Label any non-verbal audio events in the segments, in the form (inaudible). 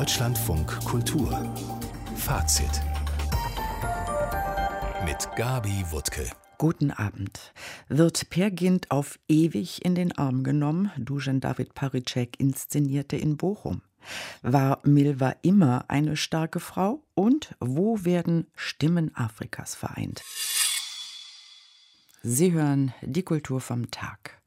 Deutschlandfunk Kultur Fazit mit Gabi Wuttke. Guten Abend. Wird Per Gint auf ewig in den Arm genommen? Dujan David Paricek inszenierte in Bochum. War Milva immer eine starke Frau? Und wo werden Stimmen Afrikas vereint? Sie hören die Kultur vom Tag.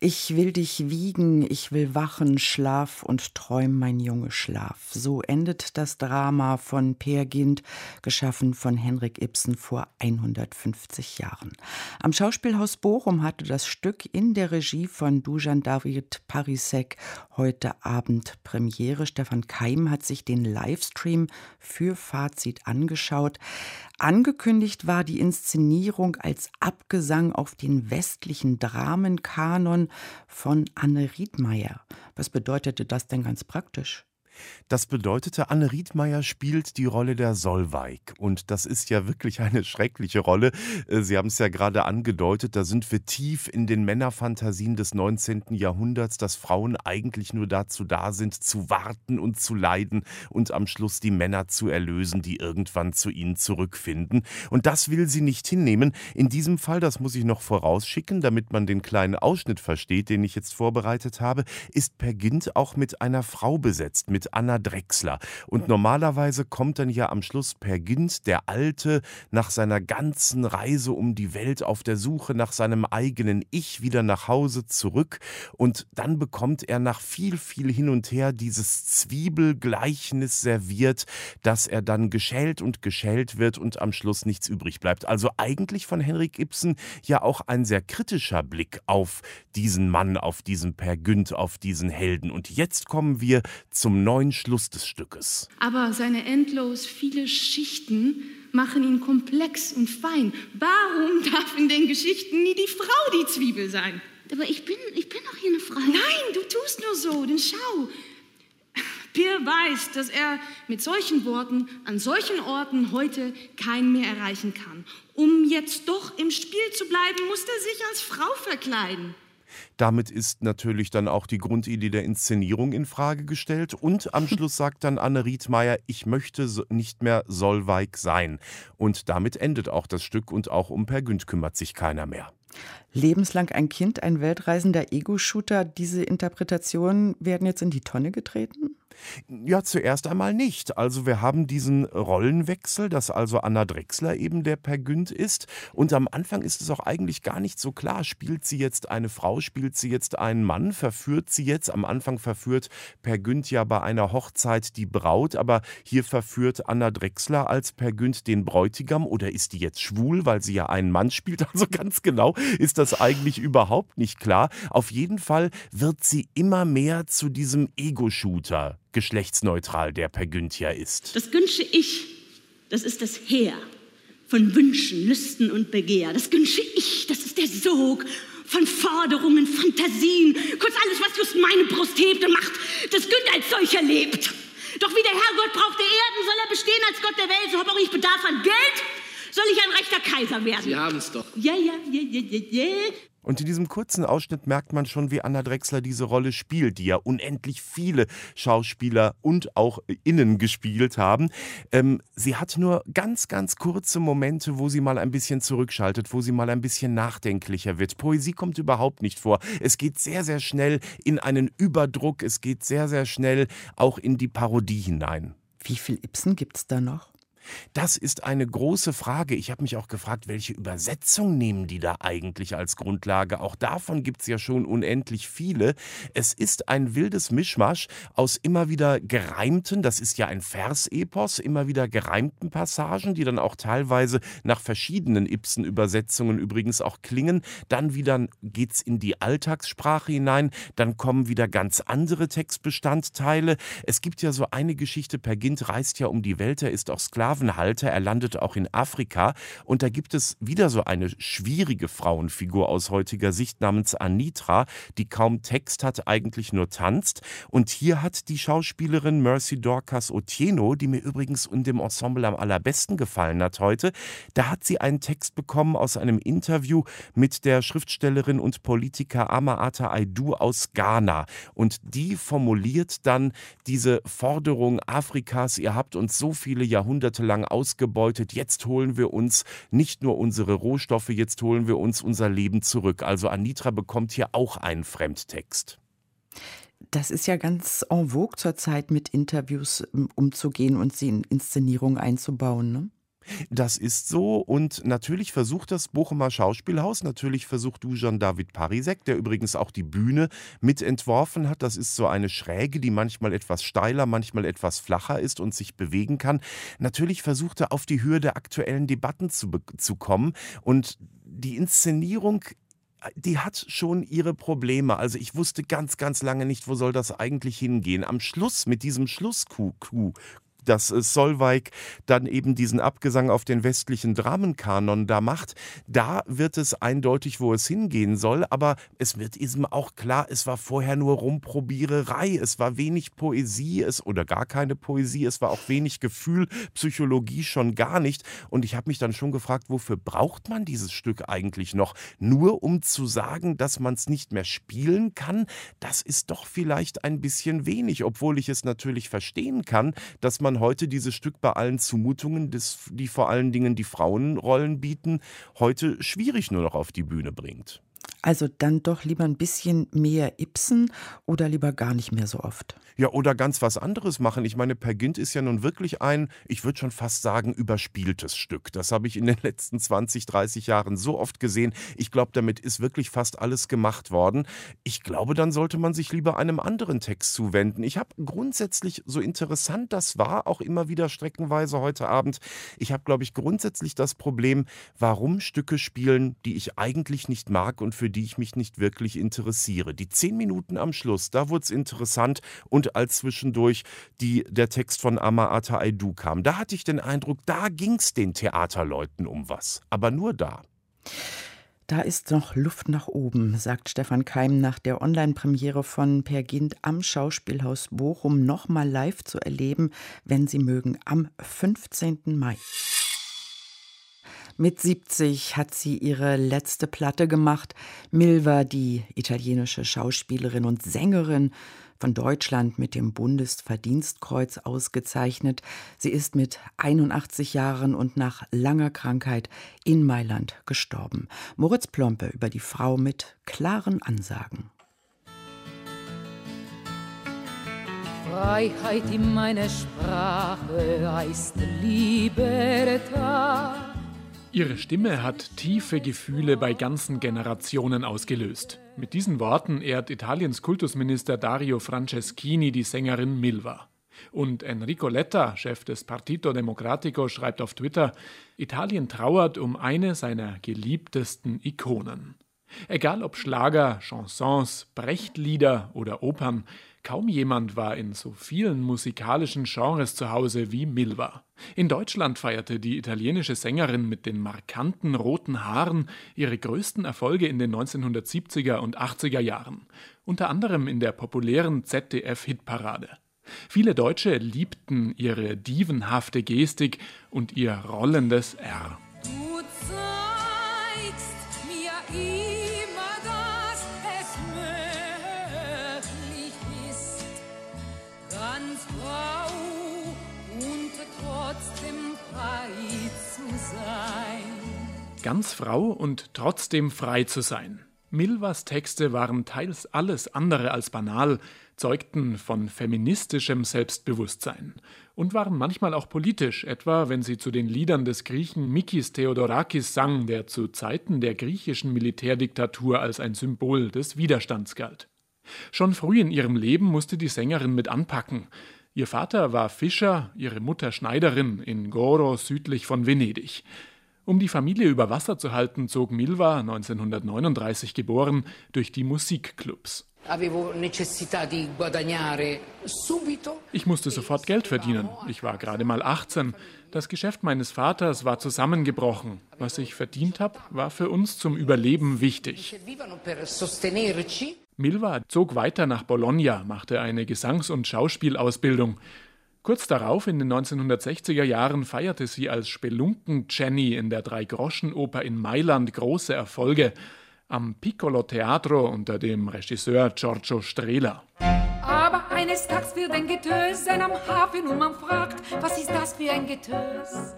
Ich will dich wiegen, ich will wachen, schlaf und träum mein Junge schlaf. So endet das Drama von Peer Gynt, geschaffen von Henrik Ibsen vor 150 Jahren. Am Schauspielhaus Bochum hatte das Stück in der Regie von Dujan David Parisek heute Abend Premiere. Stefan Keim hat sich den Livestream für Fazit angeschaut. Angekündigt war die Inszenierung als Abgesang auf den westlichen Dramenkanon von Anne Riedmeier. Was bedeutete das denn ganz praktisch? Das bedeutete, Anne Riedmeier spielt die Rolle der Solveig. Und das ist ja wirklich eine schreckliche Rolle. Äh, Sie haben es ja gerade angedeutet, da sind wir tief in den Männerfantasien des 19. Jahrhunderts, dass Frauen eigentlich nur dazu da sind, zu warten und zu leiden und am Schluss die Männer zu erlösen, die irgendwann zu ihnen zurückfinden. Und das will sie nicht hinnehmen. In diesem Fall, das muss ich noch vorausschicken, damit man den kleinen Ausschnitt versteht, den ich jetzt vorbereitet habe, ist Per Gint auch mit einer Frau besetzt, mit Anna Drechsler. Und normalerweise kommt dann ja am Schluss Per Gint, der Alte, nach seiner ganzen Reise um die Welt auf der Suche nach seinem eigenen Ich wieder nach Hause zurück. Und dann bekommt er nach viel, viel hin und her dieses Zwiebelgleichnis serviert, dass er dann geschält und geschält wird und am Schluss nichts übrig bleibt. Also eigentlich von Henrik Ibsen ja auch ein sehr kritischer Blick auf diesen Mann, auf diesen Per Günd, auf diesen Helden. Und jetzt kommen wir zum neuen Schluss des Stückes. Aber seine endlos viele Schichten machen ihn komplex und fein. Warum darf in den Geschichten nie die Frau die Zwiebel sein? Aber ich bin, ich bin doch hier eine Frau. Nein, du tust nur so, denn schau. Peer weiß, dass er mit solchen Worten an solchen Orten heute keinen mehr erreichen kann. Um jetzt doch im Spiel zu bleiben, muss er sich als Frau verkleiden. Damit ist natürlich dann auch die Grundidee der Inszenierung in Frage gestellt. Und am (laughs) Schluss sagt dann Anne Riedmeier, ich möchte nicht mehr Solveig sein. Und damit endet auch das Stück und auch um Per Günd kümmert sich keiner mehr. Lebenslang ein Kind, ein weltreisender Ego-Shooter. Diese Interpretationen werden jetzt in die Tonne getreten? Ja, zuerst einmal nicht. Also wir haben diesen Rollenwechsel, dass also Anna Drechsler eben der Per Günd ist. Und am Anfang ist es auch eigentlich gar nicht so klar. Spielt sie jetzt eine Frau, spielt sie jetzt einen Mann, verführt sie jetzt? Am Anfang verführt Per Günd ja bei einer Hochzeit die Braut, aber hier verführt Anna Drechsler als Per Günd den Bräutigam oder ist die jetzt schwul, weil sie ja einen Mann spielt? (laughs) Also ganz genau ist das eigentlich überhaupt nicht klar. Auf jeden Fall wird sie immer mehr zu diesem Ego-Shooter geschlechtsneutral der Per Günther ist. Das Günsche Ich, das ist das Heer von Wünschen, Lüsten und Begehr. Das Günsche Ich, das ist der Sog von Forderungen, Fantasien, kurz alles, was just meine Brust hebt und macht, das Günd als solcher lebt. Doch wie der Herrgott braucht der Erden, soll er bestehen als Gott der Welt, so habe auch ich Bedarf an Geld, soll ich ein rechter Kaiser werden. Sie haben es doch. Ja, ja, ja, ja, ja, ja. Und in diesem kurzen Ausschnitt merkt man schon, wie Anna Drechsler diese Rolle spielt, die ja unendlich viele Schauspieler und auch Innen gespielt haben. Ähm, sie hat nur ganz, ganz kurze Momente, wo sie mal ein bisschen zurückschaltet, wo sie mal ein bisschen nachdenklicher wird. Poesie kommt überhaupt nicht vor. Es geht sehr, sehr schnell in einen Überdruck. Es geht sehr, sehr schnell auch in die Parodie hinein. Wie viel Ibsen gibt es da noch? Das ist eine große Frage. Ich habe mich auch gefragt, welche Übersetzung nehmen die da eigentlich als Grundlage? Auch davon gibt es ja schon unendlich viele. Es ist ein wildes Mischmasch aus immer wieder gereimten, das ist ja ein Versepos, immer wieder gereimten Passagen, die dann auch teilweise nach verschiedenen Ibsen-Übersetzungen übrigens auch klingen. Dann wieder geht es in die Alltagssprache hinein, dann kommen wieder ganz andere Textbestandteile. Es gibt ja so eine Geschichte, Per Gint reist ja um die Welt, er ist auch Sklave Sklavenhalter. Er landet auch in Afrika und da gibt es wieder so eine schwierige Frauenfigur aus heutiger Sicht namens Anitra, die kaum Text hat, eigentlich nur tanzt. Und hier hat die Schauspielerin Mercy Dorcas Otieno, die mir übrigens in dem Ensemble am allerbesten gefallen hat heute, da hat sie einen Text bekommen aus einem Interview mit der Schriftstellerin und Politiker Amaata Aidu aus Ghana. Und die formuliert dann diese Forderung Afrikas, ihr habt uns so viele Jahrhunderte lang ausgebeutet, jetzt holen wir uns nicht nur unsere Rohstoffe, jetzt holen wir uns unser Leben zurück. Also Anitra bekommt hier auch einen Fremdtext. Das ist ja ganz en vogue zurzeit, mit Interviews ähm, umzugehen und sie in Inszenierung einzubauen. Ne? Das ist so und natürlich versucht das Bochumer Schauspielhaus, natürlich versucht Dujan David Parisek, der übrigens auch die Bühne mitentworfen hat. Das ist so eine Schräge, die manchmal etwas steiler, manchmal etwas flacher ist und sich bewegen kann. Natürlich versucht er auf die Höhe der aktuellen Debatten zu, zu kommen und die Inszenierung die hat schon ihre Probleme. Also ich wusste ganz, ganz lange nicht, wo soll das eigentlich hingehen. Am Schluss mit diesem Schlusskuh, dass Solveig dann eben diesen Abgesang auf den westlichen Dramenkanon da macht, da wird es eindeutig, wo es hingehen soll, aber es wird eben auch klar, es war vorher nur Rumprobiererei, es war wenig Poesie, es oder gar keine Poesie, es war auch wenig Gefühl, Psychologie schon gar nicht. Und ich habe mich dann schon gefragt, wofür braucht man dieses Stück eigentlich noch? Nur um zu sagen, dass man es nicht mehr spielen kann, das ist doch vielleicht ein bisschen wenig, obwohl ich es natürlich verstehen kann, dass man man heute dieses Stück bei allen Zumutungen, die vor allen Dingen die Frauenrollen bieten, heute schwierig nur noch auf die Bühne bringt. Also dann doch lieber ein bisschen mehr Ibsen oder lieber gar nicht mehr so oft? Ja, oder ganz was anderes machen. Ich meine, Per Gint ist ja nun wirklich ein, ich würde schon fast sagen, überspieltes Stück. Das habe ich in den (laughs) letzten 20, 30 Jahren so oft gesehen. Ich glaube, damit ist wirklich fast alles gemacht worden. Ich glaube, dann sollte man sich lieber einem anderen Text zuwenden. Ich habe grundsätzlich, so interessant das war, auch immer wieder streckenweise heute Abend, ich habe, glaube ich, grundsätzlich das Problem, warum Stücke spielen, die ich eigentlich nicht mag und für die ich mich nicht wirklich interessiere. Die zehn Minuten am Schluss, da wurde es interessant und als zwischendurch die, der Text von Amaata Aidu kam, da hatte ich den Eindruck, da ging es den Theaterleuten um was. Aber nur da. Da ist noch Luft nach oben, sagt Stefan Keim nach der Online-Premiere von Per Gint am Schauspielhaus Bochum nochmal live zu erleben, wenn Sie mögen, am 15. Mai. Mit 70 hat sie ihre letzte Platte gemacht. Milva, die italienische Schauspielerin und Sängerin, von Deutschland mit dem Bundesverdienstkreuz ausgezeichnet. Sie ist mit 81 Jahren und nach langer Krankheit in Mailand gestorben. Moritz Plompe über die Frau mit klaren Ansagen. Freiheit in meiner Sprache heißt Libertà. Ihre Stimme hat tiefe Gefühle bei ganzen Generationen ausgelöst. Mit diesen Worten ehrt Italiens Kultusminister Dario Franceschini die Sängerin Milva. Und Enrico Letta, Chef des Partito Democratico, schreibt auf Twitter, Italien trauert um eine seiner geliebtesten Ikonen. Egal ob Schlager, Chansons, Brechtlieder oder Opern, Kaum jemand war in so vielen musikalischen Genres zu Hause wie Milva. In Deutschland feierte die italienische Sängerin mit den markanten roten Haaren ihre größten Erfolge in den 1970er und 80er Jahren, unter anderem in der populären ZDF-Hitparade. Viele Deutsche liebten ihre dievenhafte Gestik und ihr rollendes R. Ganz Frau und trotzdem frei zu sein. Milvas Texte waren teils alles andere als banal, zeugten von feministischem Selbstbewusstsein und waren manchmal auch politisch, etwa wenn sie zu den Liedern des Griechen Mikis Theodorakis sang, der zu Zeiten der griechischen Militärdiktatur als ein Symbol des Widerstands galt. Schon früh in ihrem Leben musste die Sängerin mit anpacken. Ihr Vater war Fischer, ihre Mutter Schneiderin in Goro südlich von Venedig. Um die Familie über Wasser zu halten, zog Milva, 1939 geboren, durch die Musikclubs. Ich musste sofort Geld verdienen. Ich war gerade mal 18. Das Geschäft meines Vaters war zusammengebrochen. Was ich verdient habe, war für uns zum Überleben wichtig. Milva zog weiter nach Bologna, machte eine Gesangs- und Schauspielausbildung. Kurz darauf, in den 1960er Jahren, feierte sie als Spelunken-Jenny in der Dreigroschenoper in Mailand große Erfolge am Piccolo Teatro unter dem Regisseur Giorgio Strehler. Eines Tages wird ein Getös sein am Hafen und man fragt, was ist das für ein Getös?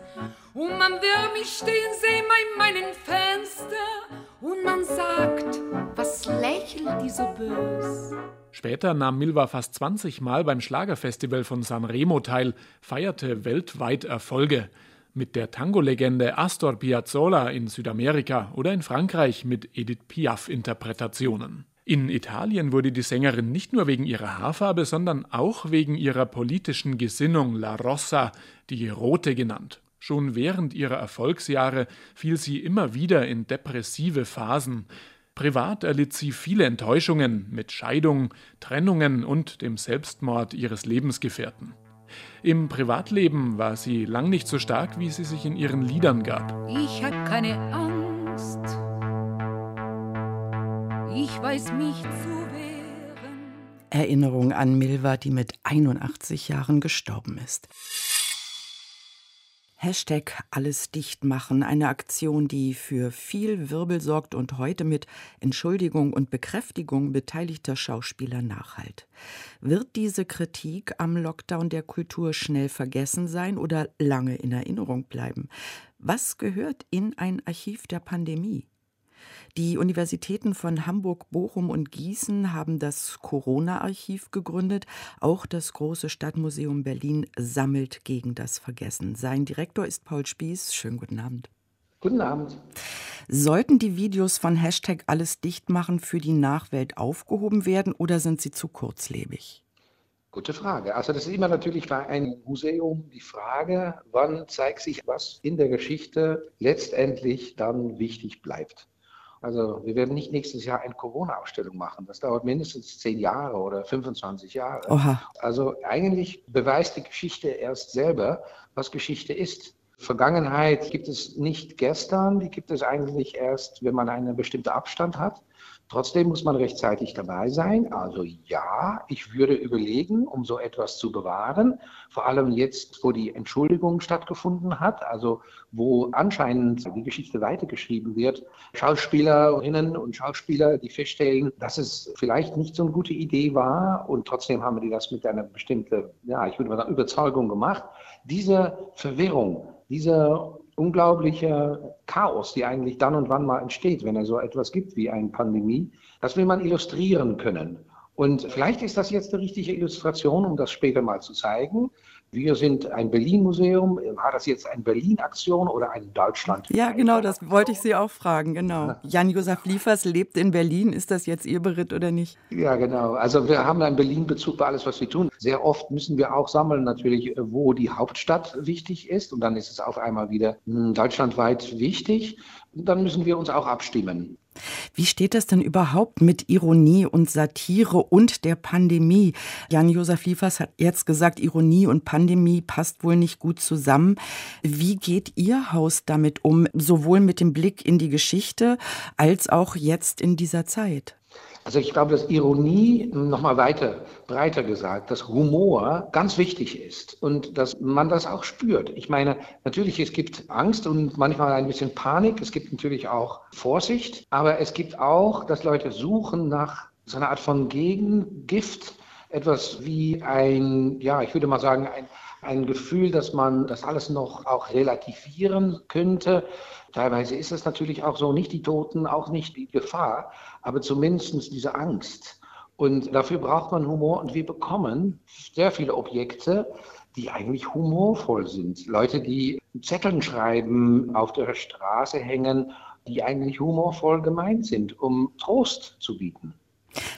Und man will mich stehen sehen bei meinem Fenster und man sagt, was lächelt die so bös? Später nahm Milva fast 20 Mal beim Schlagerfestival von Sanremo teil, feierte weltweit Erfolge mit der Tango-Legende Astor Piazzolla in Südamerika oder in Frankreich mit Edith Piaf-Interpretationen. In Italien wurde die Sängerin nicht nur wegen ihrer Haarfarbe, sondern auch wegen ihrer politischen Gesinnung La Rossa, die Rote genannt. Schon während ihrer Erfolgsjahre fiel sie immer wieder in depressive Phasen. Privat erlitt sie viele Enttäuschungen mit Scheidung, Trennungen und dem Selbstmord ihres Lebensgefährten. Im Privatleben war sie lang nicht so stark, wie sie sich in ihren Liedern gab. Ich hab keine Angst. Ich weiß mich zu wehren. Erinnerung an Milva, die mit 81 Jahren gestorben ist. Hashtag alles dicht machen, eine Aktion, die für viel Wirbel sorgt und heute mit Entschuldigung und Bekräftigung beteiligter Schauspieler nachhalt. Wird diese Kritik am Lockdown der Kultur schnell vergessen sein oder lange in Erinnerung bleiben? Was gehört in ein Archiv der Pandemie? Die Universitäten von Hamburg, Bochum und Gießen haben das Corona-Archiv gegründet. Auch das große Stadtmuseum Berlin sammelt gegen das Vergessen. Sein Direktor ist Paul Spieß. Schönen guten Abend. Guten Abend. Sollten die Videos von Hashtag alles dicht machen für die Nachwelt aufgehoben werden oder sind sie zu kurzlebig? Gute Frage. Also das ist immer natürlich bei einem Museum die Frage, wann zeigt sich, was in der Geschichte letztendlich dann wichtig bleibt. Also wir werden nicht nächstes Jahr eine Corona-Ausstellung machen. Das dauert mindestens zehn Jahre oder 25 Jahre. Oha. Also eigentlich beweist die Geschichte erst selber, was Geschichte ist. Vergangenheit gibt es nicht gestern, die gibt es eigentlich erst, wenn man einen bestimmten Abstand hat. Trotzdem muss man rechtzeitig dabei sein. Also ja, ich würde überlegen, um so etwas zu bewahren, vor allem jetzt, wo die Entschuldigung stattgefunden hat, also wo anscheinend die Geschichte weitergeschrieben wird. Schauspielerinnen und Schauspieler, die feststellen, dass es vielleicht nicht so eine gute Idee war und trotzdem haben die das mit einer bestimmten, ja, ich würde mal sagen, Überzeugung gemacht. Diese Verwirrung, dieser unglaubliche Chaos, die eigentlich dann und wann mal entsteht, wenn es so etwas gibt wie eine Pandemie, das will man illustrieren können. Und vielleicht ist das jetzt die richtige Illustration, um das später mal zu zeigen. Wir sind ein Berlin-Museum. War das jetzt eine Berlin-Aktion oder ein Deutschland? Ja, genau, das wollte ich Sie auch fragen. Genau. (laughs) Jan-Josef Liefers lebt in Berlin. Ist das jetzt Ihr Beritt oder nicht? Ja, genau. Also wir haben einen Berlin-Bezug bei alles, was wir tun. Sehr oft müssen wir auch sammeln, natürlich, wo die Hauptstadt wichtig ist. Und dann ist es auf einmal wieder hm, deutschlandweit wichtig. Und dann müssen wir uns auch abstimmen. Wie steht das denn überhaupt mit Ironie und Satire und der Pandemie? Jan-Josef Liefers hat jetzt gesagt, Ironie und Pandemie passt wohl nicht gut zusammen. Wie geht Ihr Haus damit um, sowohl mit dem Blick in die Geschichte als auch jetzt in dieser Zeit? Also ich glaube, dass Ironie, nochmal weiter, breiter gesagt, dass Humor ganz wichtig ist und dass man das auch spürt. Ich meine, natürlich, es gibt Angst und manchmal ein bisschen Panik, es gibt natürlich auch Vorsicht, aber es gibt auch, dass Leute suchen nach so einer Art von Gegengift, etwas wie ein, ja, ich würde mal sagen, ein, ein Gefühl, dass man das alles noch auch relativieren könnte. Teilweise ist es natürlich auch so, nicht die Toten, auch nicht die Gefahr, aber zumindest diese Angst. Und dafür braucht man Humor und wir bekommen sehr viele Objekte, die eigentlich humorvoll sind. Leute, die Zetteln schreiben, auf der Straße hängen, die eigentlich humorvoll gemeint sind, um Trost zu bieten.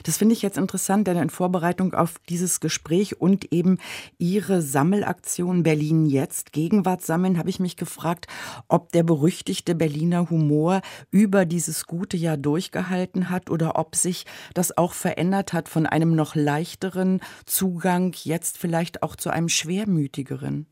Das finde ich jetzt interessant, denn in Vorbereitung auf dieses Gespräch und eben Ihre Sammelaktion Berlin jetzt, Gegenwart sammeln, habe ich mich gefragt, ob der berüchtigte Berliner Humor über dieses gute Jahr durchgehalten hat oder ob sich das auch verändert hat von einem noch leichteren Zugang jetzt vielleicht auch zu einem schwermütigeren.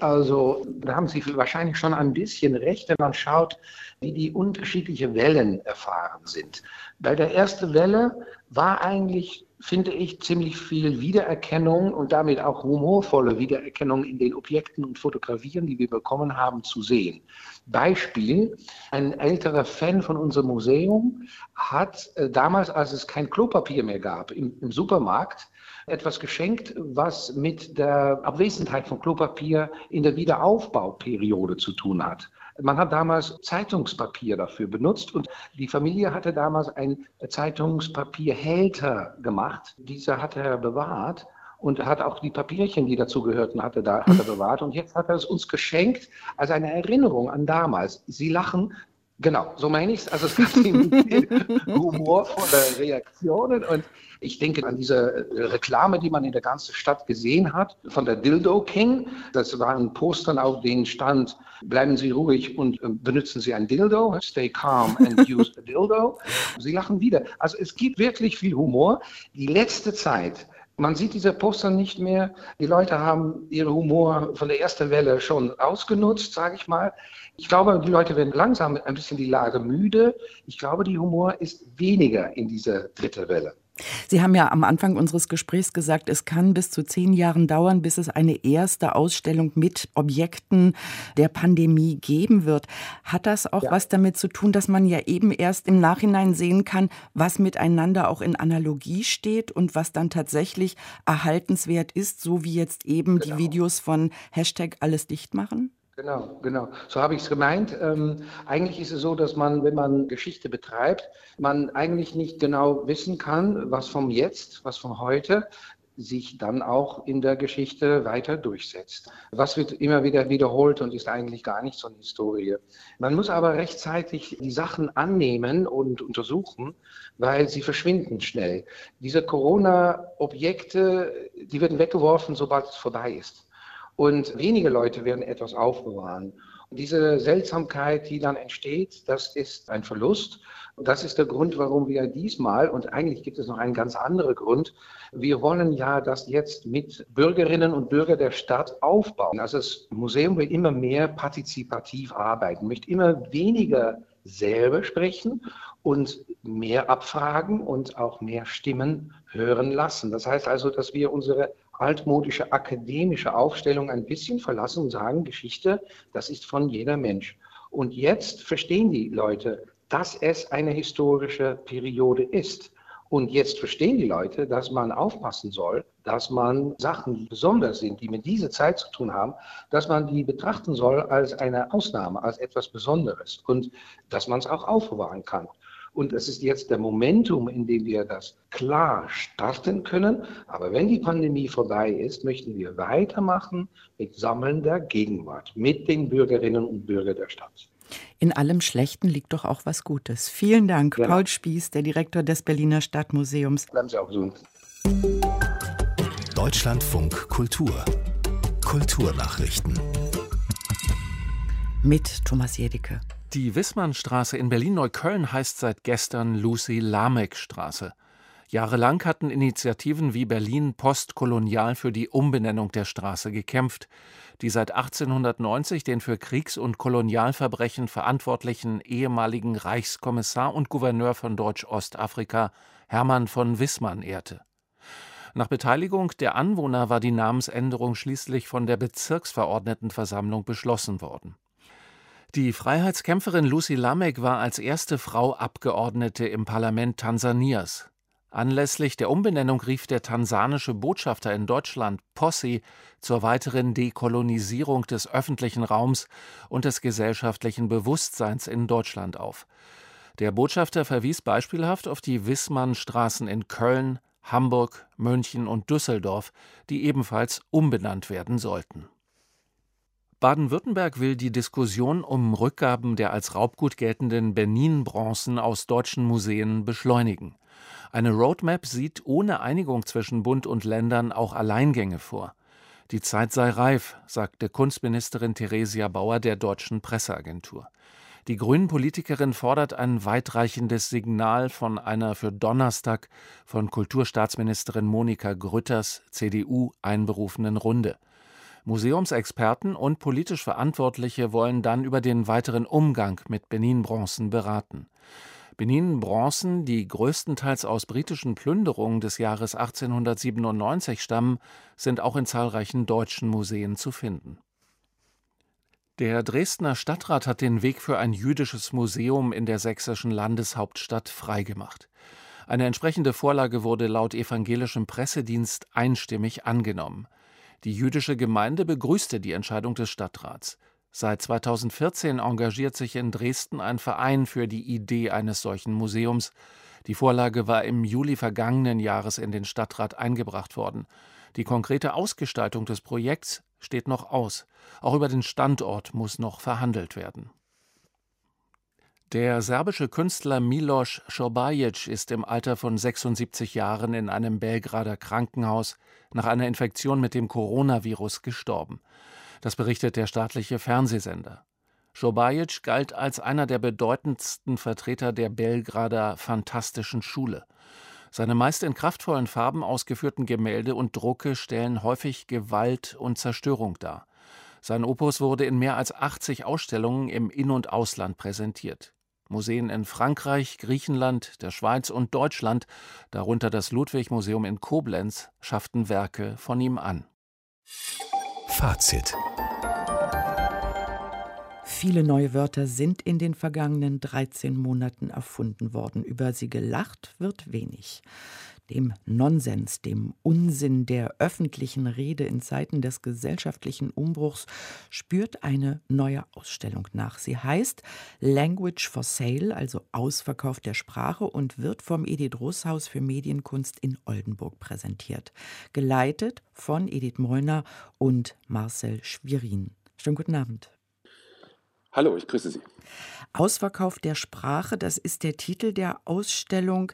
Also da haben Sie wahrscheinlich schon ein bisschen recht, wenn man schaut, wie die unterschiedlichen Wellen erfahren sind. Bei der ersten Welle war eigentlich, finde ich, ziemlich viel Wiedererkennung und damit auch humorvolle Wiedererkennung in den Objekten und Fotografien, die wir bekommen haben, zu sehen. Beispiel, ein älterer Fan von unserem Museum hat äh, damals, als es kein Klopapier mehr gab im, im Supermarkt, etwas geschenkt, was mit der Abwesenheit von Klopapier in der Wiederaufbauperiode zu tun hat. Man hat damals Zeitungspapier dafür benutzt und die Familie hatte damals ein Zeitungspapierhälter gemacht. Dieser hat er bewahrt und hat auch die Papierchen, die dazu gehörten, hatte da hat er bewahrt. Und jetzt hat er es uns geschenkt als eine Erinnerung an damals. Sie lachen, Genau, so meine ich es. Also es gab (laughs) humorvolle Reaktionen und ich denke an diese Reklame, die man in der ganzen Stadt gesehen hat, von der Dildo King. Das waren Postern, auf denen stand, bleiben Sie ruhig und äh, benutzen Sie ein Dildo, stay calm and use a Dildo. Sie lachen wieder. Also es gibt wirklich viel Humor. Die letzte Zeit man sieht diese Poster nicht mehr. Die Leute haben ihren Humor von der ersten Welle schon ausgenutzt, sage ich mal. Ich glaube, die Leute werden langsam ein bisschen die Lage müde. Ich glaube, die Humor ist weniger in dieser dritten Welle. Sie haben ja am Anfang unseres Gesprächs gesagt, es kann bis zu zehn Jahren dauern, bis es eine erste Ausstellung mit Objekten der Pandemie geben wird. Hat das auch ja. was damit zu tun, dass man ja eben erst im Nachhinein sehen kann, was miteinander auch in Analogie steht und was dann tatsächlich erhaltenswert ist, so wie jetzt eben genau. die Videos von Hashtag alles dicht machen? Genau, genau. So habe ich es gemeint. Ähm, eigentlich ist es so, dass man, wenn man Geschichte betreibt, man eigentlich nicht genau wissen kann, was vom Jetzt, was von heute sich dann auch in der Geschichte weiter durchsetzt. Was wird immer wieder wiederholt und ist eigentlich gar nicht so eine Historie. Man muss aber rechtzeitig die Sachen annehmen und untersuchen, weil sie verschwinden schnell. Diese Corona-Objekte, die werden weggeworfen, sobald es vorbei ist und wenige Leute werden etwas aufbewahren. Und diese Seltsamkeit, die dann entsteht, das ist ein Verlust. Und das ist der Grund, warum wir diesmal, und eigentlich gibt es noch einen ganz anderen Grund, wir wollen ja das jetzt mit Bürgerinnen und Bürgern der Stadt aufbauen. Also das Museum will immer mehr partizipativ arbeiten, möchte immer weniger selber sprechen und mehr abfragen und auch mehr Stimmen hören lassen. Das heißt also, dass wir unsere altmodische akademische Aufstellung ein bisschen verlassen und sagen, Geschichte, das ist von jeder Mensch. Und jetzt verstehen die Leute, dass es eine historische Periode ist. Und jetzt verstehen die Leute, dass man aufpassen soll, dass man Sachen, die besonders sind, die mit dieser Zeit zu tun haben, dass man die betrachten soll als eine Ausnahme, als etwas Besonderes und dass man es auch aufbewahren kann. Und es ist jetzt der Momentum, in dem wir das klar starten können. Aber wenn die Pandemie vorbei ist, möchten wir weitermachen mit Sammeln der Gegenwart, mit den Bürgerinnen und Bürgern der Stadt. In allem Schlechten liegt doch auch was Gutes. Vielen Dank, ja. Paul Spieß, der Direktor des Berliner Stadtmuseums. Bleiben Sie auch gesund. Deutschlandfunk Kultur. Kulturnachrichten. Mit Thomas Jedicke. Die Wissmannstraße in Berlin-Neukölln heißt seit gestern Lucy-Lameck-Straße. Jahrelang hatten Initiativen wie Berlin Postkolonial für die Umbenennung der Straße gekämpft. Die seit 1890 den für Kriegs- und Kolonialverbrechen verantwortlichen ehemaligen Reichskommissar und Gouverneur von Deutsch-Ostafrika Hermann von Wissmann ehrte. Nach Beteiligung der Anwohner war die Namensänderung schließlich von der Bezirksverordnetenversammlung beschlossen worden. Die Freiheitskämpferin Lucy Lamek war als erste Frau Abgeordnete im Parlament Tansanias. Anlässlich der Umbenennung rief der tansanische Botschafter in Deutschland Posse zur weiteren Dekolonisierung des öffentlichen Raums und des gesellschaftlichen Bewusstseins in Deutschland auf. Der Botschafter verwies beispielhaft auf die Wissmannstraßen in Köln, Hamburg, München und Düsseldorf, die ebenfalls umbenannt werden sollten. Baden-Württemberg will die Diskussion um Rückgaben der als Raubgut geltenden Benin-Bronzen aus deutschen Museen beschleunigen. Eine Roadmap sieht ohne Einigung zwischen Bund und Ländern auch Alleingänge vor. Die Zeit sei reif, sagte Kunstministerin Theresia Bauer der deutschen Presseagentur. Die Grünen-Politikerin fordert ein weitreichendes Signal von einer für Donnerstag von Kulturstaatsministerin Monika Grütters CDU einberufenen Runde. Museumsexperten und politisch Verantwortliche wollen dann über den weiteren Umgang mit Benin-Bronzen beraten. Benin-Bronzen, die größtenteils aus britischen Plünderungen des Jahres 1897 stammen, sind auch in zahlreichen deutschen Museen zu finden. Der Dresdner Stadtrat hat den Weg für ein jüdisches Museum in der sächsischen Landeshauptstadt freigemacht. Eine entsprechende Vorlage wurde laut evangelischem Pressedienst einstimmig angenommen. Die jüdische Gemeinde begrüßte die Entscheidung des Stadtrats. Seit 2014 engagiert sich in Dresden ein Verein für die Idee eines solchen Museums. Die Vorlage war im Juli vergangenen Jahres in den Stadtrat eingebracht worden. Die konkrete Ausgestaltung des Projekts steht noch aus. Auch über den Standort muss noch verhandelt werden. Der serbische Künstler Milos Šobajic ist im Alter von 76 Jahren in einem Belgrader Krankenhaus nach einer Infektion mit dem Coronavirus gestorben. Das berichtet der staatliche Fernsehsender. Šobajic galt als einer der bedeutendsten Vertreter der Belgrader fantastischen Schule. Seine meist in kraftvollen Farben ausgeführten Gemälde und Drucke stellen häufig Gewalt und Zerstörung dar. Sein Opus wurde in mehr als 80 Ausstellungen im In- und Ausland präsentiert. Museen in Frankreich, Griechenland, der Schweiz und Deutschland, darunter das Ludwig-Museum in Koblenz, schafften Werke von ihm an. Fazit Viele neue Wörter sind in den vergangenen 13 Monaten erfunden worden. Über sie gelacht wird wenig dem Nonsens, dem Unsinn der öffentlichen Rede in Zeiten des gesellschaftlichen Umbruchs spürt eine neue Ausstellung nach. Sie heißt Language for Sale, also Ausverkauf der Sprache und wird vom Edith Russhaus für Medienkunst in Oldenburg präsentiert. Geleitet von Edith Mollner und Marcel Schwirin. Schönen guten Abend. Hallo, ich grüße Sie. Ausverkauf der Sprache, das ist der Titel der Ausstellung.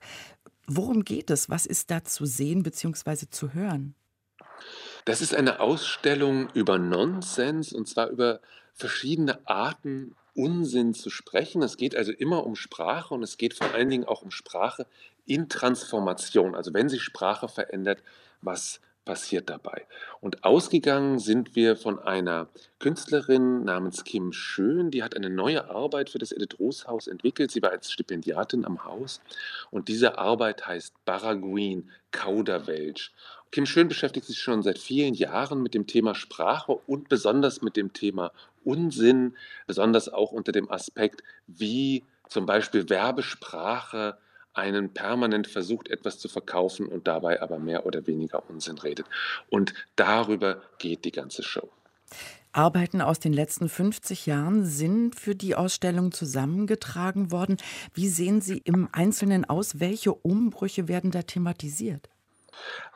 Worum geht es? Was ist da zu sehen bzw. zu hören? Das ist eine Ausstellung über Nonsens und zwar über verschiedene Arten, Unsinn zu sprechen. Es geht also immer um Sprache und es geht vor allen Dingen auch um Sprache in Transformation. Also wenn sich Sprache verändert, was passiert dabei. Und ausgegangen sind wir von einer Künstlerin namens Kim Schön, die hat eine neue Arbeit für das Edith Roos Haus entwickelt. Sie war als Stipendiatin am Haus und diese Arbeit heißt Baraguin, Kauderwelsch. Kim Schön beschäftigt sich schon seit vielen Jahren mit dem Thema Sprache und besonders mit dem Thema Unsinn, besonders auch unter dem Aspekt, wie zum Beispiel Werbesprache einen permanent versucht, etwas zu verkaufen und dabei aber mehr oder weniger Unsinn redet. Und darüber geht die ganze Show. Arbeiten aus den letzten 50 Jahren sind für die Ausstellung zusammengetragen worden. Wie sehen Sie im Einzelnen aus? Welche Umbrüche werden da thematisiert?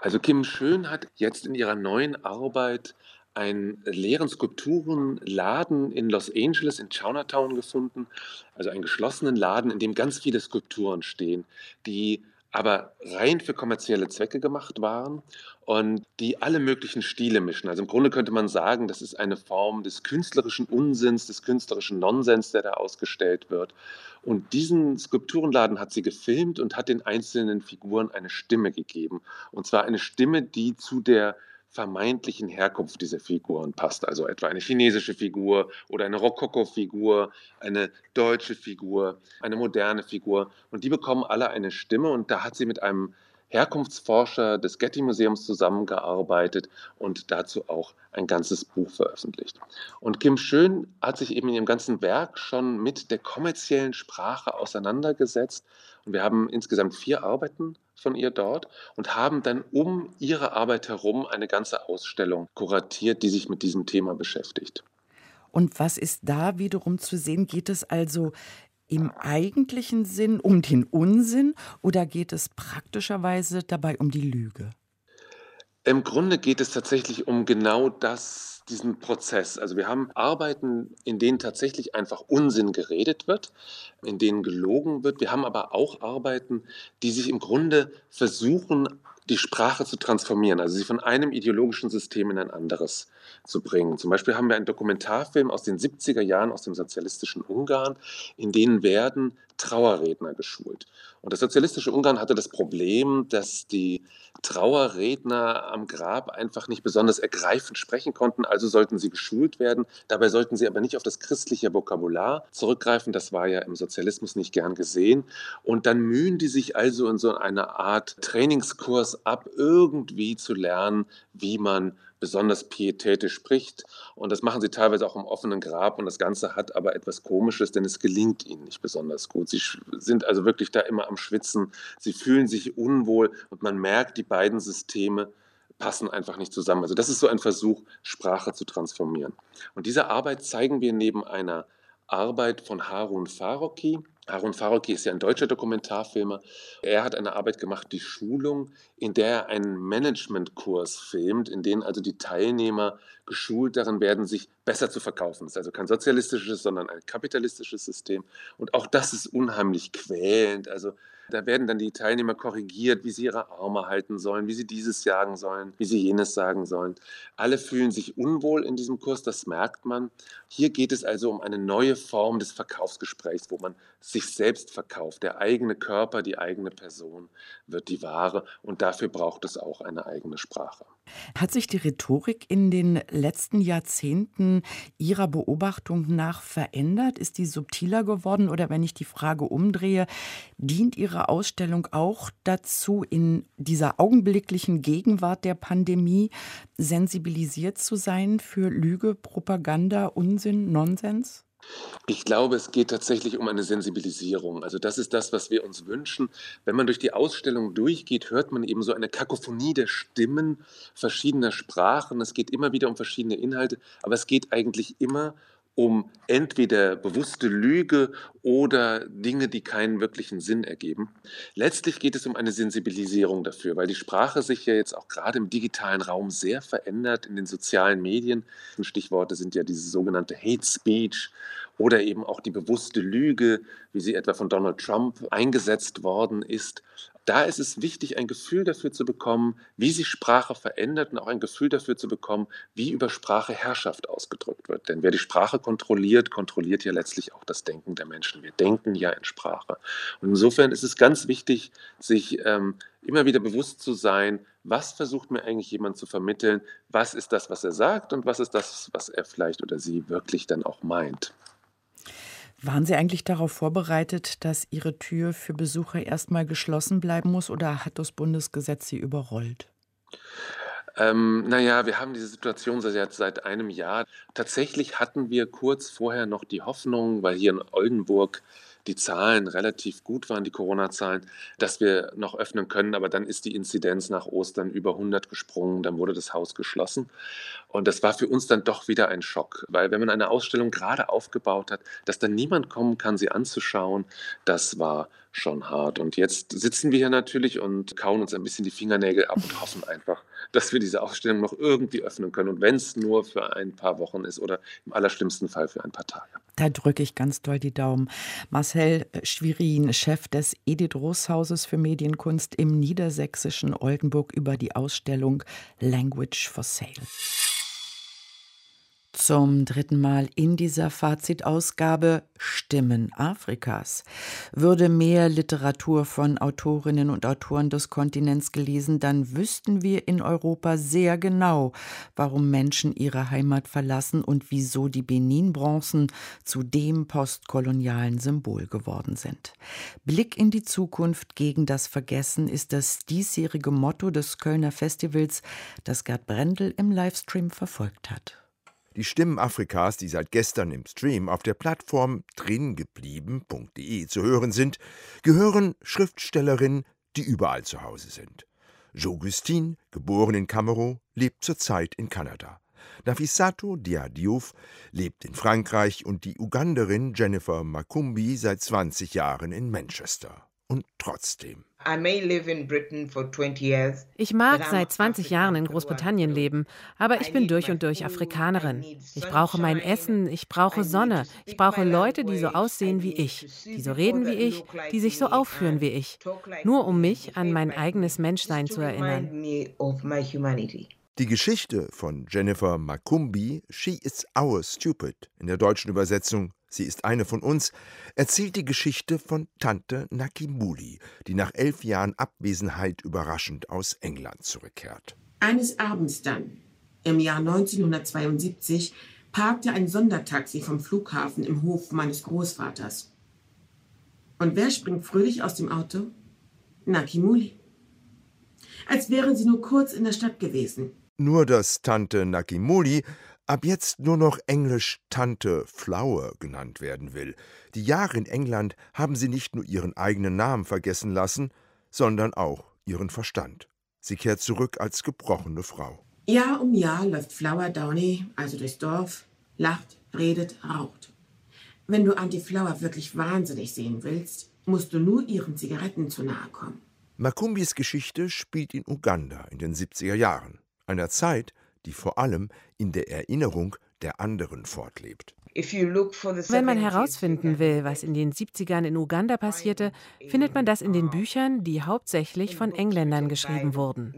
Also Kim Schön hat jetzt in ihrer neuen Arbeit einen leeren Skulpturenladen in Los Angeles, in Chinatown gefunden. Also einen geschlossenen Laden, in dem ganz viele Skulpturen stehen, die aber rein für kommerzielle Zwecke gemacht waren und die alle möglichen Stile mischen. Also im Grunde könnte man sagen, das ist eine Form des künstlerischen Unsinns, des künstlerischen Nonsens, der da ausgestellt wird. Und diesen Skulpturenladen hat sie gefilmt und hat den einzelnen Figuren eine Stimme gegeben. Und zwar eine Stimme, die zu der vermeintlichen Herkunft dieser Figuren passt. Also etwa eine chinesische Figur oder eine Rokoko-Figur, eine deutsche Figur, eine moderne Figur. Und die bekommen alle eine Stimme. Und da hat sie mit einem Herkunftsforscher des Getty Museums zusammengearbeitet und dazu auch ein ganzes Buch veröffentlicht. Und Kim Schön hat sich eben in ihrem ganzen Werk schon mit der kommerziellen Sprache auseinandergesetzt. Und wir haben insgesamt vier Arbeiten von ihr dort und haben dann um ihre Arbeit herum eine ganze Ausstellung kuratiert, die sich mit diesem Thema beschäftigt. Und was ist da wiederum zu sehen? Geht es also im eigentlichen Sinn um den Unsinn oder geht es praktischerweise dabei um die Lüge? Im Grunde geht es tatsächlich um genau das, diesen Prozess. Also wir haben Arbeiten, in denen tatsächlich einfach Unsinn geredet wird, in denen gelogen wird. Wir haben aber auch Arbeiten, die sich im Grunde versuchen, die Sprache zu transformieren, also sie von einem ideologischen System in ein anderes zu bringen. Zum Beispiel haben wir einen Dokumentarfilm aus den 70er Jahren aus dem sozialistischen Ungarn, in denen werden Trauerredner geschult. Und das sozialistische Ungarn hatte das Problem, dass die Trauerredner am Grab einfach nicht besonders ergreifend sprechen konnten, also sollten sie geschult werden. Dabei sollten sie aber nicht auf das christliche Vokabular zurückgreifen, das war ja im Sozialismus nicht gern gesehen. Und dann mühen die sich also in so einer Art Trainingskurs ab, irgendwie zu lernen, wie man besonders pietätisch spricht. Und das machen sie teilweise auch im offenen Grab. Und das Ganze hat aber etwas Komisches, denn es gelingt ihnen nicht besonders gut. Sie sind also wirklich da immer am Schwitzen. Sie fühlen sich unwohl und man merkt, die beiden Systeme passen einfach nicht zusammen. Also das ist so ein Versuch, Sprache zu transformieren. Und diese Arbeit zeigen wir neben einer Arbeit von Harun Farocki, Harun Farocki ist ja ein deutscher Dokumentarfilmer. Er hat eine Arbeit gemacht, die Schulung, in der er einen Managementkurs filmt, in dem also die Teilnehmer geschult darin werden, sich besser zu verkaufen. Das ist also kein sozialistisches, sondern ein kapitalistisches System. Und auch das ist unheimlich quälend. Also da werden dann die Teilnehmer korrigiert, wie sie ihre Arme halten sollen, wie sie dieses sagen sollen, wie sie jenes sagen sollen. Alle fühlen sich unwohl in diesem Kurs, das merkt man. Hier geht es also um eine neue Form des Verkaufsgesprächs, wo man sich selbst verkauft. Der eigene Körper, die eigene Person wird die Ware und dafür braucht es auch eine eigene Sprache. Hat sich die Rhetorik in den letzten Jahrzehnten Ihrer Beobachtung nach verändert? Ist die subtiler geworden? Oder wenn ich die Frage umdrehe, dient Ihre Ausstellung auch dazu, in dieser augenblicklichen Gegenwart der Pandemie sensibilisiert zu sein für Lüge, Propaganda, Unsinn, Nonsens? Ich glaube, es geht tatsächlich um eine Sensibilisierung. Also das ist das, was wir uns wünschen. Wenn man durch die Ausstellung durchgeht, hört man eben so eine Kakophonie der Stimmen verschiedener Sprachen. Es geht immer wieder um verschiedene Inhalte, aber es geht eigentlich immer um entweder bewusste Lüge oder Dinge, die keinen wirklichen Sinn ergeben. Letztlich geht es um eine Sensibilisierung dafür, weil die Sprache sich ja jetzt auch gerade im digitalen Raum sehr verändert in den sozialen Medien. Stichworte sind ja diese sogenannte Hate Speech oder eben auch die bewusste Lüge, wie sie etwa von Donald Trump eingesetzt worden ist. Da ist es wichtig, ein Gefühl dafür zu bekommen, wie sich Sprache verändert und auch ein Gefühl dafür zu bekommen, wie über Sprache Herrschaft ausgedrückt wird. Denn wer die Sprache kontrolliert, kontrolliert ja letztlich auch das Denken der Menschen. Wir denken ja in Sprache. Und insofern ist es ganz wichtig, sich ähm, immer wieder bewusst zu sein, was versucht mir eigentlich jemand zu vermitteln, was ist das, was er sagt und was ist das, was er vielleicht oder sie wirklich dann auch meint. Waren Sie eigentlich darauf vorbereitet, dass Ihre Tür für Besucher erstmal geschlossen bleiben muss oder hat das Bundesgesetz Sie überrollt? Ähm, naja, wir haben diese Situation seit, seit einem Jahr. Tatsächlich hatten wir kurz vorher noch die Hoffnung, weil hier in Oldenburg die Zahlen relativ gut waren, die Corona-Zahlen, dass wir noch öffnen können. Aber dann ist die Inzidenz nach Ostern über 100 gesprungen, dann wurde das Haus geschlossen. Und das war für uns dann doch wieder ein Schock, weil wenn man eine Ausstellung gerade aufgebaut hat, dass dann niemand kommen kann, sie anzuschauen, das war schon hart. Und jetzt sitzen wir hier natürlich und kauen uns ein bisschen die Fingernägel ab und hoffen einfach, dass wir diese Ausstellung noch irgendwie öffnen können. Und wenn es nur für ein paar Wochen ist oder im allerschlimmsten Fall für ein paar Tage. Da drücke ich ganz doll die Daumen. Marcel Schwirin, Chef des Edith Roos Hauses für Medienkunst im niedersächsischen Oldenburg über die Ausstellung Language for Sale. Zum dritten Mal in dieser Fazitausgabe Stimmen Afrikas. Würde mehr Literatur von Autorinnen und Autoren des Kontinents gelesen, dann wüssten wir in Europa sehr genau, warum Menschen ihre Heimat verlassen und wieso die Benin-Bronzen zu dem postkolonialen Symbol geworden sind. Blick in die Zukunft gegen das Vergessen ist das diesjährige Motto des Kölner Festivals, das Gerd Brendel im Livestream verfolgt hat. Die Stimmen Afrikas, die seit gestern im Stream auf der Plattform dringeblieben.de zu hören sind, gehören Schriftstellerinnen, die überall zu Hause sind. Jogustin, geboren in Kamerun, lebt zurzeit in Kanada. Nafisato Diadiouf lebt in Frankreich und die Uganderin Jennifer Makumbi seit 20 Jahren in Manchester. Und trotzdem. Ich mag seit 20 Jahren in Großbritannien leben, aber ich bin durch und durch Afrikanerin. Ich brauche mein Essen, ich brauche Sonne, ich brauche Leute, die so aussehen wie ich, die so reden wie ich, die sich so aufführen wie ich, nur um mich an mein eigenes Menschsein zu erinnern. Die Geschichte von Jennifer Makumbi, She is Our Stupid, in der deutschen Übersetzung Sie ist eine von uns, erzählt die Geschichte von Tante Nakimuli, die nach elf Jahren Abwesenheit überraschend aus England zurückkehrt. Eines Abends dann, im Jahr 1972, parkte ein Sondertaxi vom Flughafen im Hof meines Großvaters. Und wer springt fröhlich aus dem Auto? Nakimuli. Als wären sie nur kurz in der Stadt gewesen. Nur dass Tante Nakimuli ab jetzt nur noch englisch Tante Flower genannt werden will. Die Jahre in England haben sie nicht nur ihren eigenen Namen vergessen lassen, sondern auch ihren Verstand. Sie kehrt zurück als gebrochene Frau. Jahr um Jahr läuft Flower Downey also durchs Dorf, lacht, redet, raucht. Wenn du Auntie Flower wirklich wahnsinnig sehen willst, musst du nur ihren Zigaretten zu nahe kommen. Makumbis Geschichte spielt in Uganda in den 70er Jahren, einer Zeit, die vor allem in der Erinnerung der anderen fortlebt. Wenn man herausfinden will, was in den 70ern in Uganda passierte, findet man das in den Büchern, die hauptsächlich von Engländern geschrieben wurden.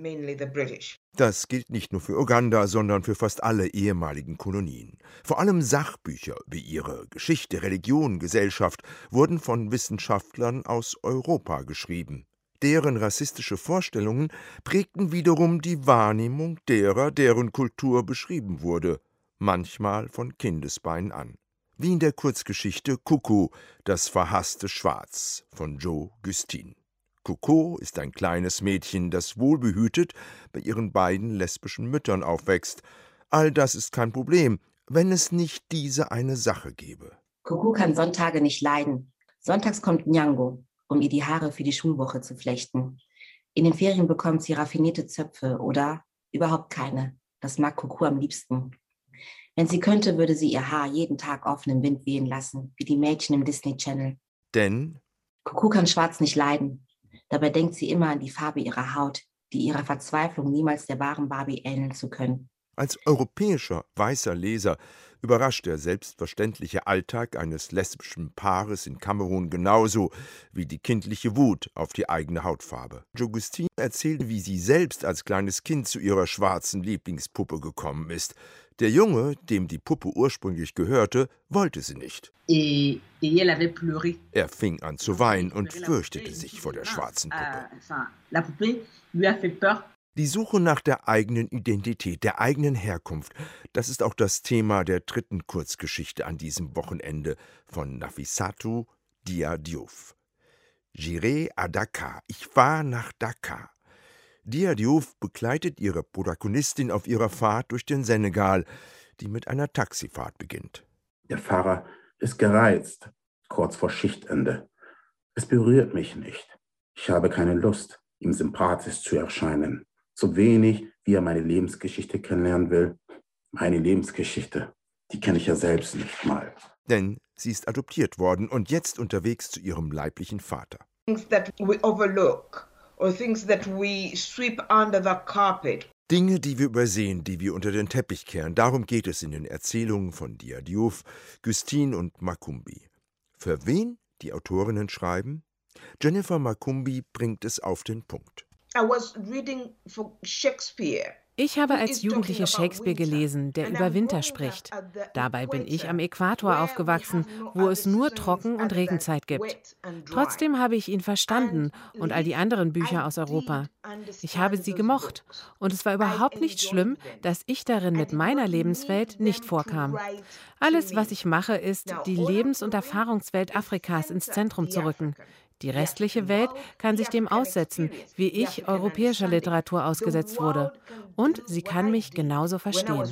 Das gilt nicht nur für Uganda, sondern für fast alle ehemaligen Kolonien. Vor allem Sachbücher wie ihre Geschichte, Religion, Gesellschaft wurden von Wissenschaftlern aus Europa geschrieben. Deren rassistische Vorstellungen prägten wiederum die Wahrnehmung derer, deren Kultur beschrieben wurde, manchmal von Kindesbeinen an. Wie in der Kurzgeschichte Kuku, das verhasste Schwarz von Joe Gustin. Coco ist ein kleines Mädchen, das wohlbehütet bei ihren beiden lesbischen Müttern aufwächst. All das ist kein Problem, wenn es nicht diese eine Sache gäbe. Coco kann Sonntage nicht leiden. Sonntags kommt Nyango, um ihr die Haare für die Schulwoche zu flechten. In den Ferien bekommt sie raffinierte Zöpfe oder überhaupt keine. Das mag Coco am liebsten. Wenn sie könnte, würde sie ihr Haar jeden Tag offen im Wind wehen lassen, wie die Mädchen im Disney Channel. Denn Coco kann schwarz nicht leiden. Dabei denkt sie immer an die Farbe ihrer Haut, die ihrer Verzweiflung niemals der wahren Barbie ähneln zu können. Als europäischer weißer Leser überrascht der selbstverständliche Alltag eines lesbischen Paares in Kamerun genauso wie die kindliche Wut auf die eigene Hautfarbe. Jogustine erzählt, wie sie selbst als kleines Kind zu ihrer schwarzen Lieblingspuppe gekommen ist. Der Junge, dem die Puppe ursprünglich gehörte, wollte sie nicht. Er fing an zu weinen und fürchtete sich vor der schwarzen Puppe. Die Suche nach der eigenen Identität, der eigenen Herkunft, das ist auch das Thema der dritten Kurzgeschichte an diesem Wochenende von Nafisatu Dia Diouf. J'irai à Dakar. Ich war nach Dakar. Dia Diouf begleitet ihre Protagonistin auf ihrer Fahrt durch den Senegal, die mit einer Taxifahrt beginnt. Der Fahrer ist gereizt, kurz vor Schichtende. Es berührt mich nicht. Ich habe keine Lust, ihm sympathisch zu erscheinen so wenig, wie er meine Lebensgeschichte kennenlernen will. Meine Lebensgeschichte, die kenne ich ja selbst nicht mal. Denn sie ist adoptiert worden und jetzt unterwegs zu ihrem leiblichen Vater. Dinge, die wir übersehen, die wir unter den Teppich kehren. Darum geht es in den Erzählungen von Dia Diouf, Gustine und Makumbi. Für wen die Autorinnen schreiben? Jennifer Makumbi bringt es auf den Punkt. Ich habe als Jugendliche Shakespeare gelesen, der über Winter spricht. Dabei bin ich am Äquator aufgewachsen, wo es nur Trocken- und Regenzeit gibt. Trotzdem habe ich ihn verstanden und all die anderen Bücher aus Europa. Ich habe sie gemocht und es war überhaupt nicht schlimm, dass ich darin mit meiner Lebenswelt nicht vorkam. Alles, was ich mache, ist, die Lebens- und Erfahrungswelt Afrikas ins Zentrum zu rücken. Die restliche Welt kann sich dem aussetzen, wie ich europäischer Literatur ausgesetzt wurde. Und sie kann mich genauso verstehen.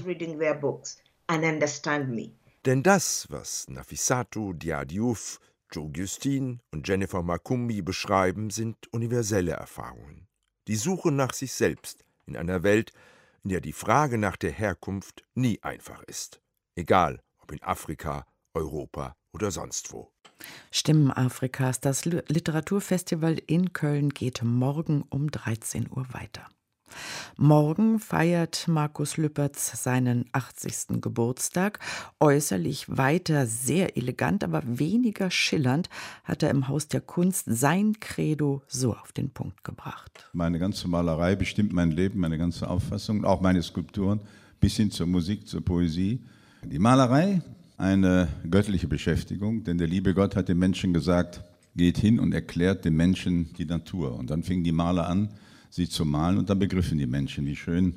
Denn das, was Nafisatu Diadiouf, Joe Gustin und Jennifer Makumbi beschreiben, sind universelle Erfahrungen. Die Suche nach sich selbst in einer Welt, in der die Frage nach der Herkunft nie einfach ist. Egal ob in Afrika, Europa oder sonst wo. Stimmen Afrikas. Das Literaturfestival in Köln geht morgen um 13 Uhr weiter. Morgen feiert Markus Lüppertz seinen 80. Geburtstag. Äußerlich weiter sehr elegant, aber weniger schillernd hat er im Haus der Kunst sein Credo so auf den Punkt gebracht. Meine ganze Malerei bestimmt mein Leben, meine ganze Auffassung, auch meine Skulpturen, bis hin zur Musik, zur Poesie. Die Malerei, eine göttliche Beschäftigung, denn der liebe Gott hat den Menschen gesagt, geht hin und erklärt den Menschen die Natur. Und dann fingen die Maler an, sie zu malen und dann begriffen die Menschen, wie schön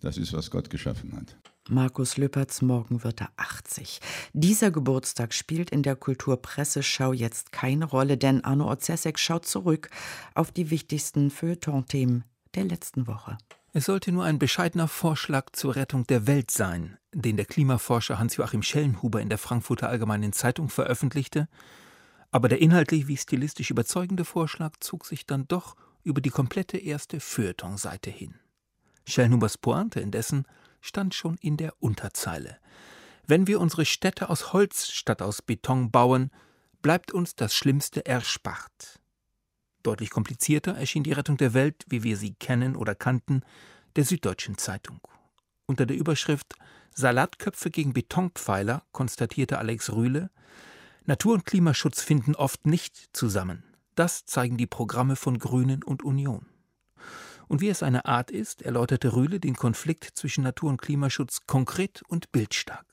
das ist, was Gott geschaffen hat. Markus Lüppertz, morgen wird er 80. Dieser Geburtstag spielt in der Kulturpresseschau jetzt keine Rolle, denn Arno Ozesek schaut zurück auf die wichtigsten Feuilleton-Themen der letzten Woche. Es sollte nur ein bescheidener Vorschlag zur Rettung der Welt sein, den der Klimaforscher Hans-Joachim Schellenhuber in der Frankfurter Allgemeinen Zeitung veröffentlichte, aber der inhaltlich wie stilistisch überzeugende Vorschlag zog sich dann doch über die komplette erste Feuilleton-Seite hin. Schellenhubers Pointe indessen stand schon in der Unterzeile. Wenn wir unsere Städte aus Holz statt aus Beton bauen, bleibt uns das Schlimmste erspart. Deutlich komplizierter erschien die Rettung der Welt, wie wir sie kennen oder kannten, der Süddeutschen Zeitung. Unter der Überschrift Salatköpfe gegen Betonpfeiler konstatierte Alex Rühle, Natur- und Klimaschutz finden oft nicht zusammen. Das zeigen die Programme von Grünen und Union. Und wie es eine Art ist, erläuterte Rühle den Konflikt zwischen Natur- und Klimaschutz konkret und bildstark.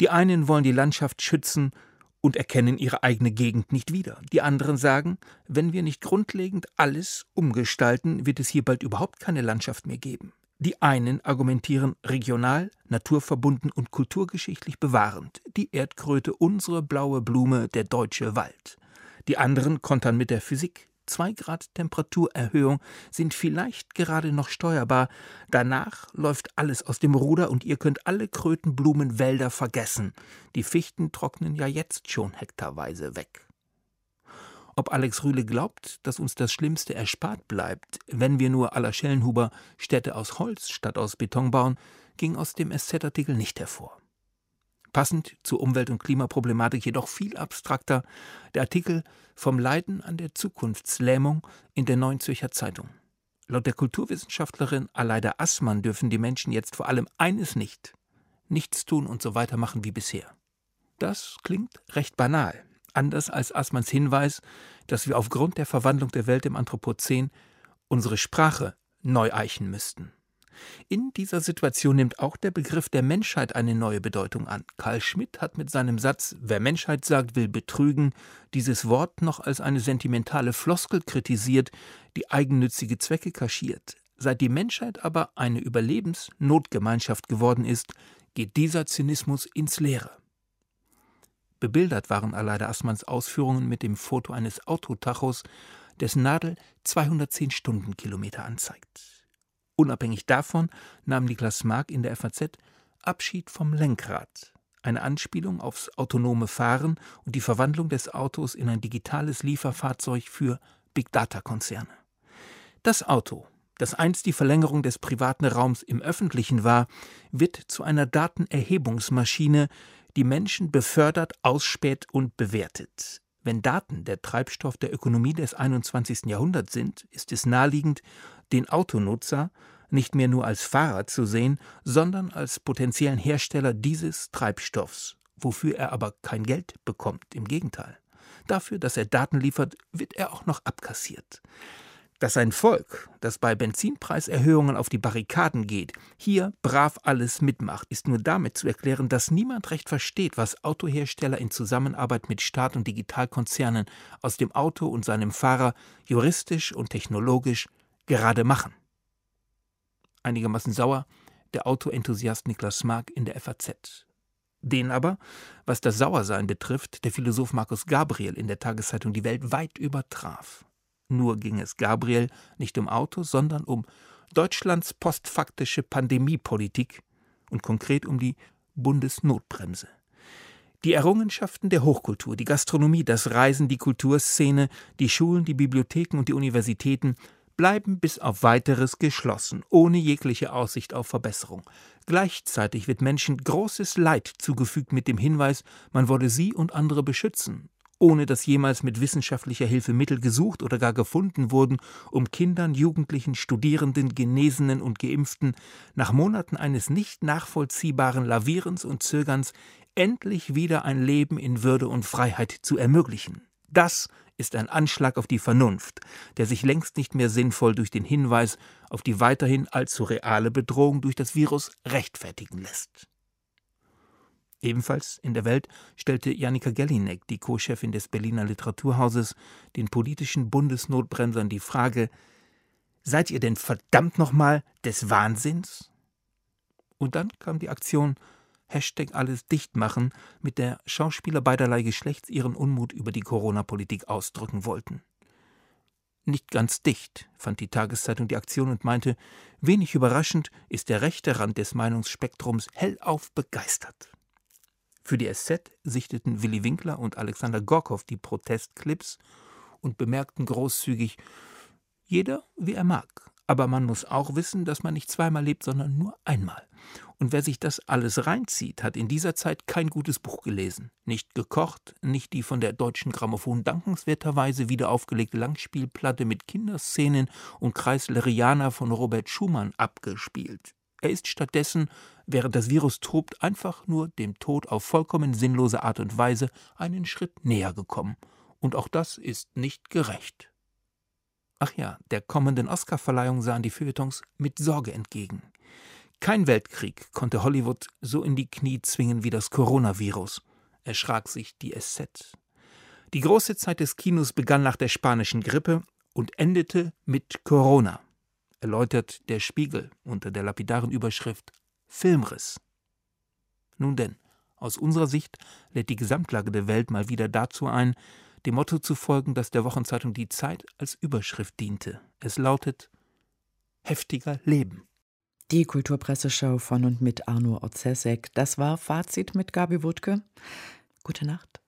Die einen wollen die Landschaft schützen und erkennen ihre eigene Gegend nicht wieder. Die anderen sagen, wenn wir nicht grundlegend alles umgestalten, wird es hier bald überhaupt keine Landschaft mehr geben. Die einen argumentieren regional, naturverbunden und kulturgeschichtlich bewahrend. Die Erdkröte unsere blaue Blume, der deutsche Wald. Die anderen kontern mit der Physik. Zwei Grad Temperaturerhöhung sind vielleicht gerade noch steuerbar. Danach läuft alles aus dem Ruder und ihr könnt alle Krötenblumenwälder vergessen. Die Fichten trocknen ja jetzt schon hektarweise weg. Ob Alex Rühle glaubt, dass uns das Schlimmste erspart bleibt, wenn wir nur aller Schellenhuber Städte aus Holz statt aus Beton bauen, ging aus dem SZ-Artikel nicht hervor passend zur Umwelt- und Klimaproblematik jedoch viel abstrakter, der Artikel vom Leiden an der Zukunftslähmung in der Neuen Zürcher Zeitung. Laut der Kulturwissenschaftlerin Aleida Assmann dürfen die Menschen jetzt vor allem eines nicht: nichts tun und so weitermachen wie bisher. Das klingt recht banal, anders als Assmanns Hinweis, dass wir aufgrund der Verwandlung der Welt im Anthropozän unsere Sprache neu eichen müssten. In dieser Situation nimmt auch der Begriff der Menschheit eine neue Bedeutung an. Karl Schmidt hat mit seinem Satz Wer Menschheit sagt, will betrügen, dieses Wort noch als eine sentimentale Floskel kritisiert, die eigennützige Zwecke kaschiert. Seit die Menschheit aber eine Überlebensnotgemeinschaft geworden ist, geht dieser Zynismus ins Leere. Bebildert waren Aleida Assmanns Ausführungen mit dem Foto eines Autotachos, dessen Nadel 210 Stundenkilometer anzeigt. Unabhängig davon nahm Niklas Mark in der FAZ Abschied vom Lenkrad, eine Anspielung aufs autonome Fahren und die Verwandlung des Autos in ein digitales Lieferfahrzeug für Big Data Konzerne. Das Auto, das einst die Verlängerung des privaten Raums im öffentlichen war, wird zu einer Datenerhebungsmaschine, die Menschen befördert, ausspäht und bewertet. Wenn Daten der Treibstoff der Ökonomie des 21. Jahrhunderts sind, ist es naheliegend, den Autonutzer nicht mehr nur als Fahrer zu sehen, sondern als potenziellen Hersteller dieses Treibstoffs, wofür er aber kein Geld bekommt, im Gegenteil. Dafür, dass er Daten liefert, wird er auch noch abkassiert. Dass ein Volk, das bei Benzinpreiserhöhungen auf die Barrikaden geht, hier brav alles mitmacht, ist nur damit zu erklären, dass niemand recht versteht, was Autohersteller in Zusammenarbeit mit Staat- und Digitalkonzernen aus dem Auto und seinem Fahrer juristisch und technologisch gerade machen. Einigermaßen sauer der Autoenthusiast Niklas Mark in der FAZ. Den aber, was das Sauersein betrifft, der Philosoph Markus Gabriel in der Tageszeitung Die Welt weit übertraf. Nur ging es Gabriel nicht um Autos, sondern um Deutschlands postfaktische Pandemiepolitik und konkret um die Bundesnotbremse. Die Errungenschaften der Hochkultur, die Gastronomie, das Reisen, die Kulturszene, die Schulen, die Bibliotheken und die Universitäten bleiben bis auf weiteres geschlossen, ohne jegliche Aussicht auf Verbesserung. Gleichzeitig wird Menschen großes Leid zugefügt mit dem Hinweis, man wolle sie und andere beschützen. Ohne dass jemals mit wissenschaftlicher Hilfe Mittel gesucht oder gar gefunden wurden, um Kindern, Jugendlichen, Studierenden, Genesenen und Geimpften nach Monaten eines nicht nachvollziehbaren Lavierens und Zögerns endlich wieder ein Leben in Würde und Freiheit zu ermöglichen. Das ist ein Anschlag auf die Vernunft, der sich längst nicht mehr sinnvoll durch den Hinweis auf die weiterhin allzu reale Bedrohung durch das Virus rechtfertigen lässt. Ebenfalls in der Welt stellte Janika Gellinek, die Co-Chefin des Berliner Literaturhauses, den politischen Bundesnotbremsern die Frage: Seid ihr denn verdammt nochmal des Wahnsinns? Und dann kam die Aktion Hashtag alles dicht machen, mit der Schauspieler beiderlei Geschlechts ihren Unmut über die Corona-Politik ausdrücken wollten. Nicht ganz dicht, fand die Tageszeitung die Aktion und meinte, wenig überraschend ist der rechte Rand des Meinungsspektrums hellauf begeistert. Für die SZ sichteten Willi Winkler und Alexander Gorkow die Protestclips und bemerkten großzügig, jeder wie er mag. Aber man muss auch wissen, dass man nicht zweimal lebt, sondern nur einmal. Und wer sich das alles reinzieht, hat in dieser Zeit kein gutes Buch gelesen. Nicht gekocht, nicht die von der deutschen Grammophon dankenswerterweise wieder aufgelegte Langspielplatte mit Kinderszenen und Kreisleriana von Robert Schumann abgespielt. Er ist stattdessen, während das Virus tobt, einfach nur dem Tod auf vollkommen sinnlose Art und Weise einen Schritt näher gekommen. Und auch das ist nicht gerecht. Ach ja, der kommenden Oscarverleihung sahen die Feuilletons mit Sorge entgegen. Kein Weltkrieg konnte Hollywood so in die Knie zwingen wie das Coronavirus, erschrak sich die SZ. Die große Zeit des Kinos begann nach der spanischen Grippe und endete mit Corona, erläutert der Spiegel unter der lapidaren Überschrift Filmriss. Nun denn, aus unserer Sicht lädt die Gesamtlage der Welt mal wieder dazu ein, dem Motto zu folgen, das der Wochenzeitung Die Zeit als Überschrift diente. Es lautet Heftiger Leben. Die Kulturpresseschau von und mit Arno Orzesek. Das war Fazit mit Gabi Wutke. Gute Nacht.